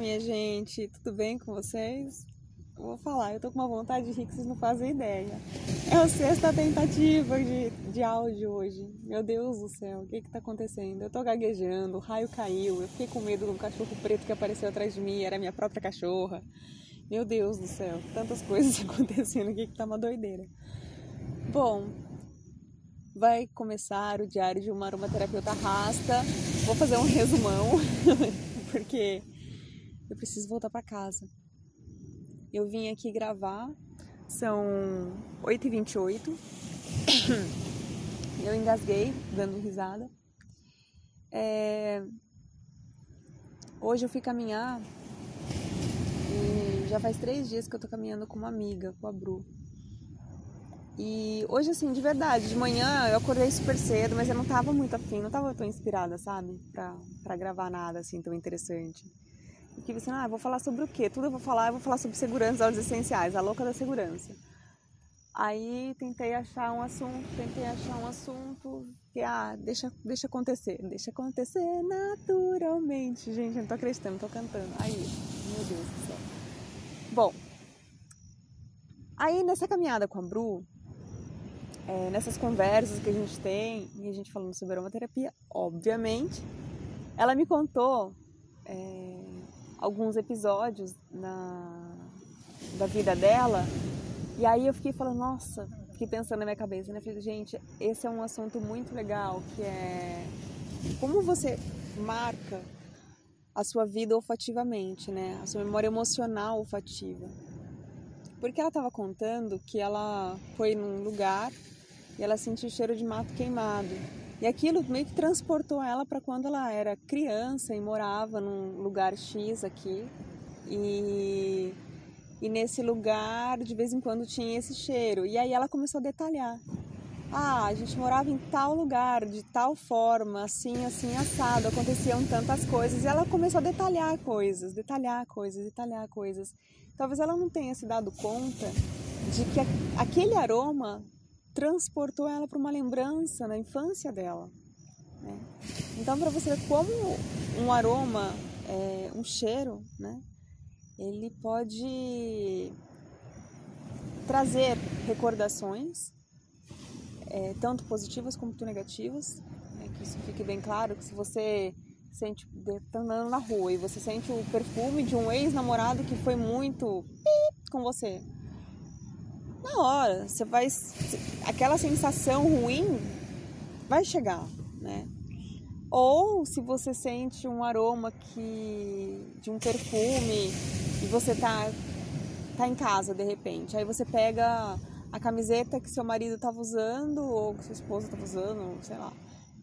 minha gente, tudo bem com vocês? Eu vou falar, eu tô com uma vontade de rir que vocês não fazem ideia. É a sexta tentativa de, de áudio hoje. Meu Deus do céu, o que que tá acontecendo? Eu tô gaguejando, o raio caiu, eu fiquei com medo do cachorro preto que apareceu atrás de mim, era minha própria cachorra. Meu Deus do céu, tantas coisas acontecendo aqui que tá uma doideira. Bom, vai começar o diário de uma aromaterapeuta rasta. Vou fazer um resumão, porque eu preciso voltar para casa. Eu vim aqui gravar, são 8h28. Eu engasguei, dando risada. É... Hoje eu fui caminhar e já faz três dias que eu tô caminhando com uma amiga, com a Bru. E hoje, assim, de verdade, de manhã eu acordei super cedo, mas eu não tava muito afim, não tava tão inspirada, sabe? Pra, pra gravar nada, assim, tão interessante. Porque você, ah, vou falar sobre o quê? Tudo eu vou falar, eu vou falar sobre segurança, óleos essenciais, a louca da segurança. Aí tentei achar um assunto, tentei achar um assunto que, ah, deixa, deixa acontecer, deixa acontecer naturalmente. Gente, eu não tô acreditando, tô cantando. Aí, meu Deus do céu. Bom, aí nessa caminhada com a Bru, é, nessas conversas que a gente tem, e a gente falando sobre aromaterapia, obviamente, ela me contou é, alguns episódios na, da vida dela, e aí eu fiquei falando, nossa, fiquei pensando na minha cabeça, né? Falei, gente, esse é um assunto muito legal, que é como você marca a sua vida olfativamente, né? A sua memória emocional olfativa. Porque ela estava contando que ela foi num lugar e ela sentiu o cheiro de mato queimado. E aquilo meio que transportou ela para quando ela era criança e morava num lugar X aqui. E, e nesse lugar, de vez em quando, tinha esse cheiro. E aí ela começou a detalhar. Ah, a gente morava em tal lugar, de tal forma, assim, assim, assado, aconteciam tantas coisas. E ela começou a detalhar coisas, detalhar coisas, detalhar coisas. Talvez ela não tenha se dado conta de que aquele aroma transportou ela para uma lembrança na infância dela. Né? Então, para você ver como um aroma, é, um cheiro, né? ele pode trazer recordações, é, tanto positivas como negativas, né? que isso fique bem claro, que se você sente, tá andando na rua e você sente o perfume de um ex-namorado que foi muito com você, na hora, você vai. Aquela sensação ruim vai chegar, né? Ou se você sente um aroma que de um perfume e você tá tá em casa de repente, aí você pega a camiseta que seu marido estava usando ou que sua esposa estava usando, sei lá.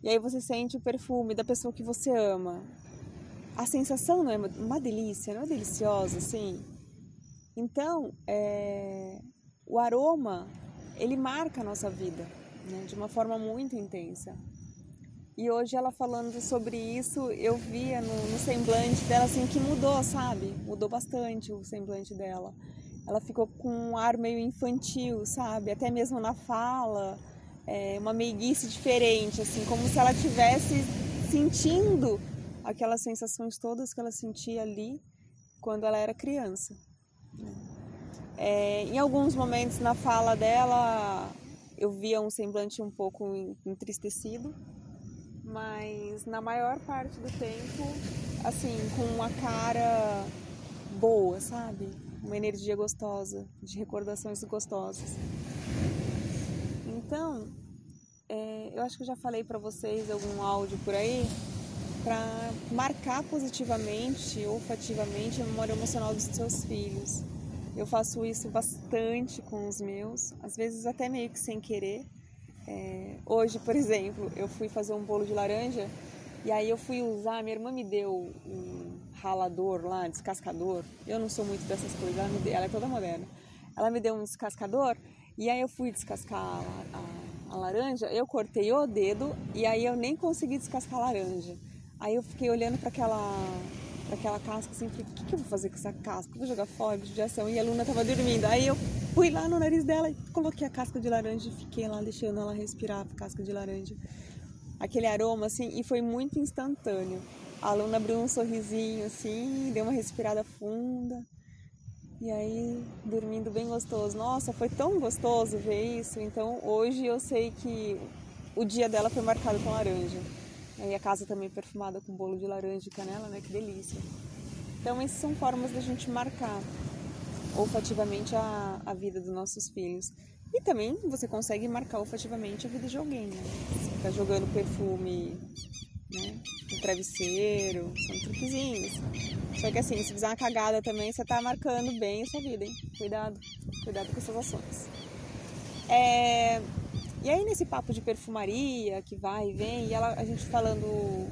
E aí você sente o perfume da pessoa que você ama. A sensação não é uma delícia, não é deliciosa assim? Então, é, o aroma, ele marca a nossa vida, né, de uma forma muito intensa. E hoje ela falando sobre isso, eu via no, no, semblante dela assim que mudou, sabe? Mudou bastante o semblante dela. Ela ficou com um ar meio infantil, sabe? Até mesmo na fala, é, uma meiguice diferente, assim, como se ela tivesse sentindo aquelas sensações todas que ela sentia ali quando ela era criança. Né? É, em alguns momentos na fala dela eu via um semblante um pouco entristecido, mas na maior parte do tempo, assim, com uma cara boa, sabe? Uma energia gostosa, de recordações gostosas. Então, é, eu acho que eu já falei para vocês algum áudio por aí para marcar positivamente, olfativamente a memória emocional dos seus filhos. Eu faço isso bastante com os meus, às vezes até meio que sem querer. É, hoje, por exemplo, eu fui fazer um bolo de laranja e aí eu fui usar, minha irmã me deu um ralador lá, descascador. Eu não sou muito dessas coisas, ela, deu, ela é toda moderna. Ela me deu um descascador e aí eu fui descascar a, a, a laranja, eu cortei o dedo e aí eu nem consegui descascar a laranja. Aí eu fiquei olhando para aquela para aquela casca assim, falei, o que, que eu vou fazer com essa casca? Eu vou jogar fora de ação. E a Luna tava dormindo. Aí eu fui lá no nariz dela e coloquei a casca de laranja e fiquei lá deixando ela respirar a casca de laranja. Aquele aroma, assim, e foi muito instantâneo. A aluna abriu um sorrisinho assim, deu uma respirada funda. E aí, dormindo bem gostoso. Nossa, foi tão gostoso ver isso. Então, hoje eu sei que o dia dela foi marcado com laranja. E a casa também perfumada com bolo de laranja e canela, né? Que delícia. Então, essas são formas da gente marcar olfativamente a, a vida dos nossos filhos. E também você consegue marcar olfativamente a vida de alguém, né? Você fica jogando perfume né, no travesseiro, são truquezinhos. Só que assim, se fizer uma cagada também, você tá marcando bem a sua vida, hein? Cuidado, cuidado com essas ações. É... E aí nesse papo de perfumaria que vai e vem, e ela, a gente falando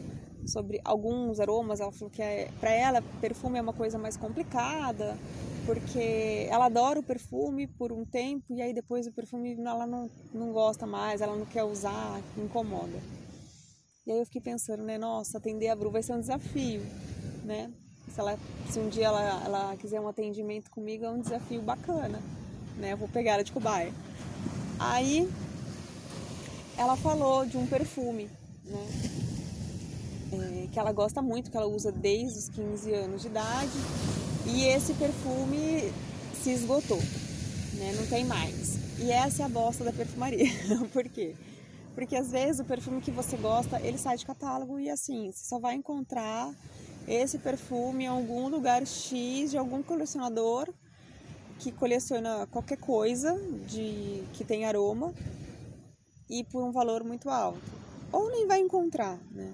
sobre alguns aromas, ela falou que é, para ela perfume é uma coisa mais complicada, porque ela adora o perfume por um tempo e aí depois o perfume ela não, não gosta mais, ela não quer usar, incomoda. E aí eu fiquei pensando, né, nossa, atender a Bru vai ser um desafio, né? Se, ela, se um dia ela, ela quiser um atendimento comigo, é um desafio bacana, né? Eu vou pegar ela de cobaia. Aí ela falou de um perfume, né? É, que ela gosta muito, que ela usa desde os 15 anos de idade. E esse perfume se esgotou, né? Não tem mais. E essa é a bosta da perfumaria. Por quê? Porque às vezes o perfume que você gosta, ele sai de catálogo e assim, você só vai encontrar esse perfume em algum lugar X de algum colecionador que coleciona qualquer coisa de que tem aroma e por um valor muito alto. Ou nem vai encontrar, né?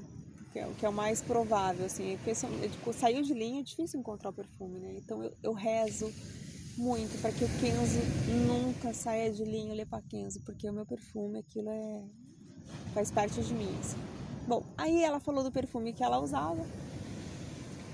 Que é o que é o mais provável, assim. Porque é, tipo, saiu de linha, é difícil encontrar o perfume, né? Então eu, eu rezo muito para que o Kenzo nunca saia de linha o Lepa Kenzo, porque o meu perfume, aquilo é faz parte de mim. Assim. Bom, aí ela falou do perfume que ela usava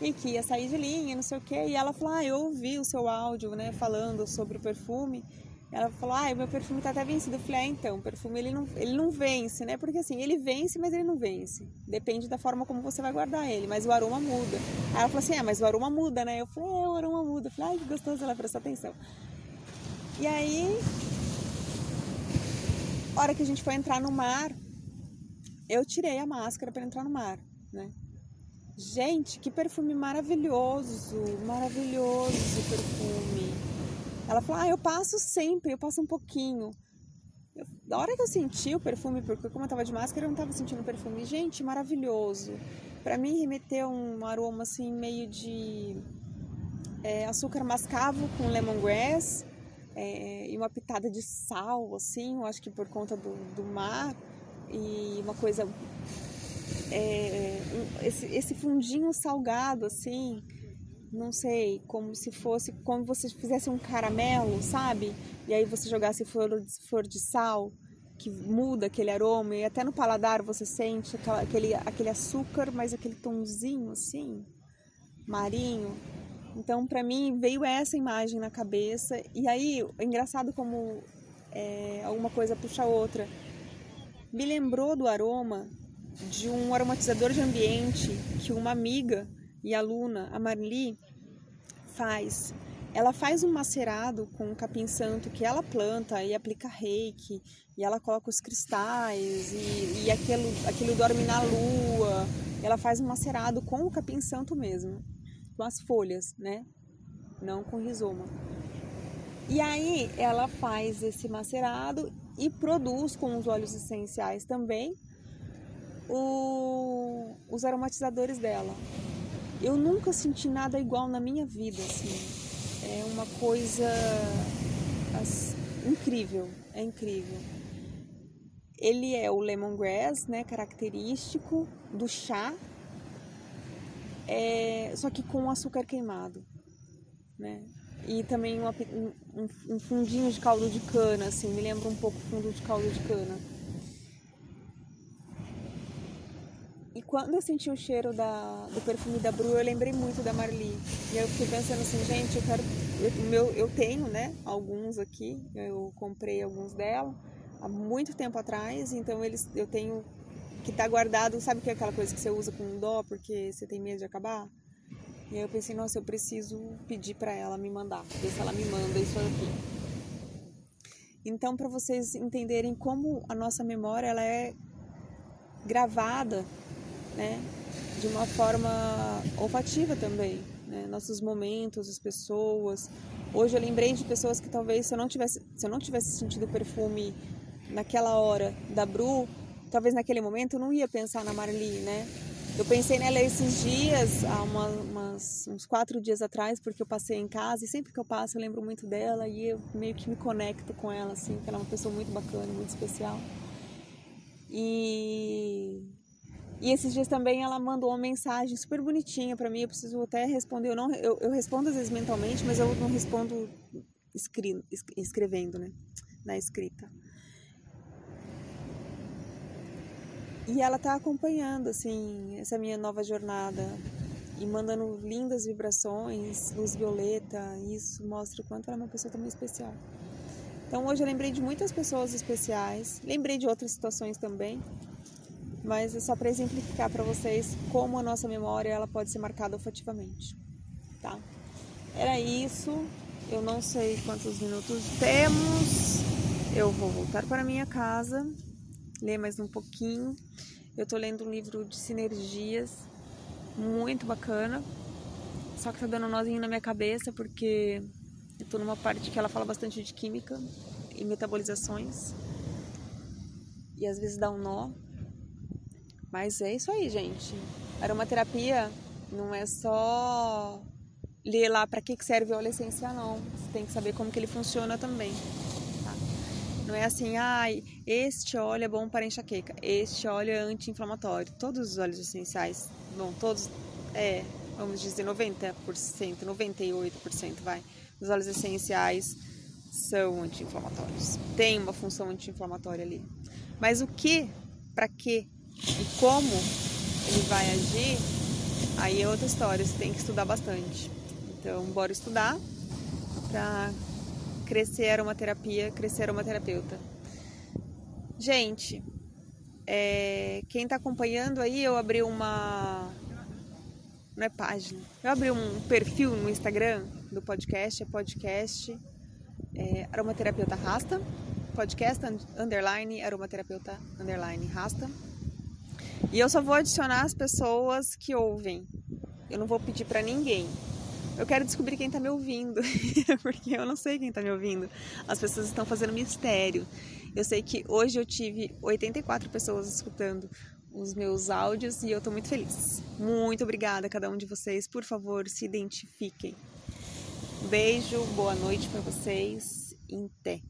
e que ia sair de linha, não sei o que, e ela falou: "Ah, eu ouvi o seu áudio, né, falando sobre o perfume ela falou, ah, meu perfume tá até vencido. Eu falei, ah, então, o perfume ele não, ele não vence, né? Porque assim, ele vence, mas ele não vence. Depende da forma como você vai guardar ele, mas o aroma muda. Aí ela falou assim, ah, mas o aroma muda, né? Eu falei, é, o aroma muda. Eu falei, ai, que gostoso, ela prestou atenção. E aí, hora que a gente foi entrar no mar, eu tirei a máscara para entrar no mar, né? Gente, que perfume maravilhoso, maravilhoso perfume ela falou: Ah, eu passo sempre, eu passo um pouquinho. Eu, da hora que eu senti o perfume, porque como eu tava de máscara, eu não tava sentindo o perfume. Gente, maravilhoso. Para mim, remeteu um aroma assim, meio de é, açúcar mascavo com lemongrass é, e uma pitada de sal, assim, eu acho que por conta do, do mar. E uma coisa. É, um, esse, esse fundinho salgado, assim não sei, como se fosse, como você fizesse um caramelo, sabe? E aí você jogasse flor, flor de sal, que muda aquele aroma, e até no paladar você sente aquele, aquele açúcar, mas aquele tomzinho assim, marinho. Então, para mim, veio essa imagem na cabeça. E aí, é engraçado como é, alguma coisa puxa outra. Me lembrou do aroma de um aromatizador de ambiente que uma amiga e aluna, a Marli, faz. Ela faz um macerado com capim santo que ela planta e aplica reiki, e ela coloca os cristais, e, e aquilo, aquilo dorme na lua. Ela faz um macerado com o capim santo mesmo, com as folhas, né? Não com rizoma. E aí ela faz esse macerado e produz com os óleos essenciais também o, os aromatizadores dela. Eu nunca senti nada igual na minha vida, assim. É uma coisa assim, incrível, é incrível. Ele é o lemongrass, né, característico do chá, é, só que com açúcar queimado, né? E também uma, um, um fundinho de caldo de cana, assim, me lembra um pouco fundo de caldo de cana. Quando eu senti o cheiro da, do perfume da Bru, eu lembrei muito da Marli. E eu fiquei pensando assim, gente, eu quero. Eu, meu, eu tenho, né, alguns aqui, eu comprei alguns dela há muito tempo atrás, então eles eu tenho que tá guardado, sabe que é aquela coisa que você usa com dó porque você tem medo de acabar? E aí eu pensei, nossa, eu preciso pedir para ela me mandar, ver se ela me manda isso aqui. Então, para vocês entenderem como a nossa memória ela é gravada né? de uma forma olfativa também, né? nossos momentos, as pessoas. Hoje eu lembrei de pessoas que talvez se eu não tivesse, se eu não tivesse sentido o perfume naquela hora da Bru, talvez naquele momento eu não ia pensar na Marli, né? Eu pensei nela esses dias, há uma, umas, uns quatro dias atrás, porque eu passei em casa e sempre que eu passo eu lembro muito dela e eu meio que me conecto com ela, assim, porque ela é uma pessoa muito bacana, muito especial. E, e esses dias também ela mandou uma mensagem super bonitinha para mim, eu preciso até responder, eu, não, eu, eu respondo às vezes mentalmente, mas eu não respondo escri, escrevendo, né, na escrita. E ela tá acompanhando, assim, essa minha nova jornada e mandando lindas vibrações, luz violeta. isso mostra o quanto ela é uma pessoa também especial. Então hoje eu lembrei de muitas pessoas especiais, lembrei de outras situações também, mas é só para exemplificar para vocês como a nossa memória ela pode ser marcada olfativamente, tá? Era isso. Eu não sei quantos minutos temos. Eu vou voltar para minha casa ler mais um pouquinho. Eu tô lendo um livro de sinergias, muito bacana. Só que tá dando um nozinho na minha cabeça porque eu tô numa parte que ela fala bastante de química e metabolizações. E às vezes dá um nó. Mas é isso aí, gente. Aromaterapia não é só ler lá para que serve o óleo essencial, não. Você tem que saber como que ele funciona também. Não é assim, ai, ah, este óleo é bom para enxaqueca, este óleo é anti-inflamatório. Todos os óleos essenciais, bom, todos, é, vamos dizer 90%, 98% vai, os óleos essenciais são anti-inflamatórios. Tem uma função anti-inflamatória ali. Mas o que, para que e como ele vai agir, aí é outra história, você tem que estudar bastante. Então, bora estudar para crescer aromaterapia, crescer aromaterapeuta. Gente, é, quem está acompanhando aí, eu abri uma. Não é página. Eu abri um perfil no Instagram do podcast, é podcast é, aromaterapeuta rasta, podcast underline aromaterapeuta underline rasta. E eu só vou adicionar as pessoas que ouvem. Eu não vou pedir para ninguém. Eu quero descobrir quem está me ouvindo, porque eu não sei quem está me ouvindo. As pessoas estão fazendo mistério. Eu sei que hoje eu tive 84 pessoas escutando os meus áudios e eu estou muito feliz. Muito obrigada a cada um de vocês. Por favor, se identifiquem. Beijo, boa noite para vocês. Em té.